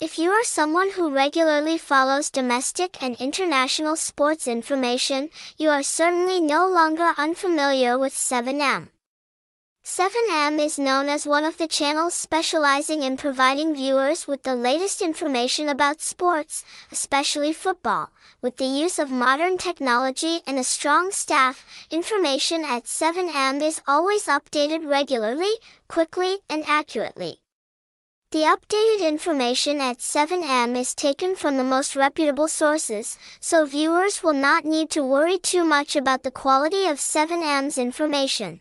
If you are someone who regularly follows domestic and international sports information, you are certainly no longer unfamiliar with 7M. 7M is known as one of the channels specializing in providing viewers with the latest information about sports, especially football. With the use of modern technology and a strong staff, information at 7M is always updated regularly, quickly, and accurately. The updated information at 7M is taken from the most reputable sources, so viewers will not need to worry too much about the quality of 7M's information.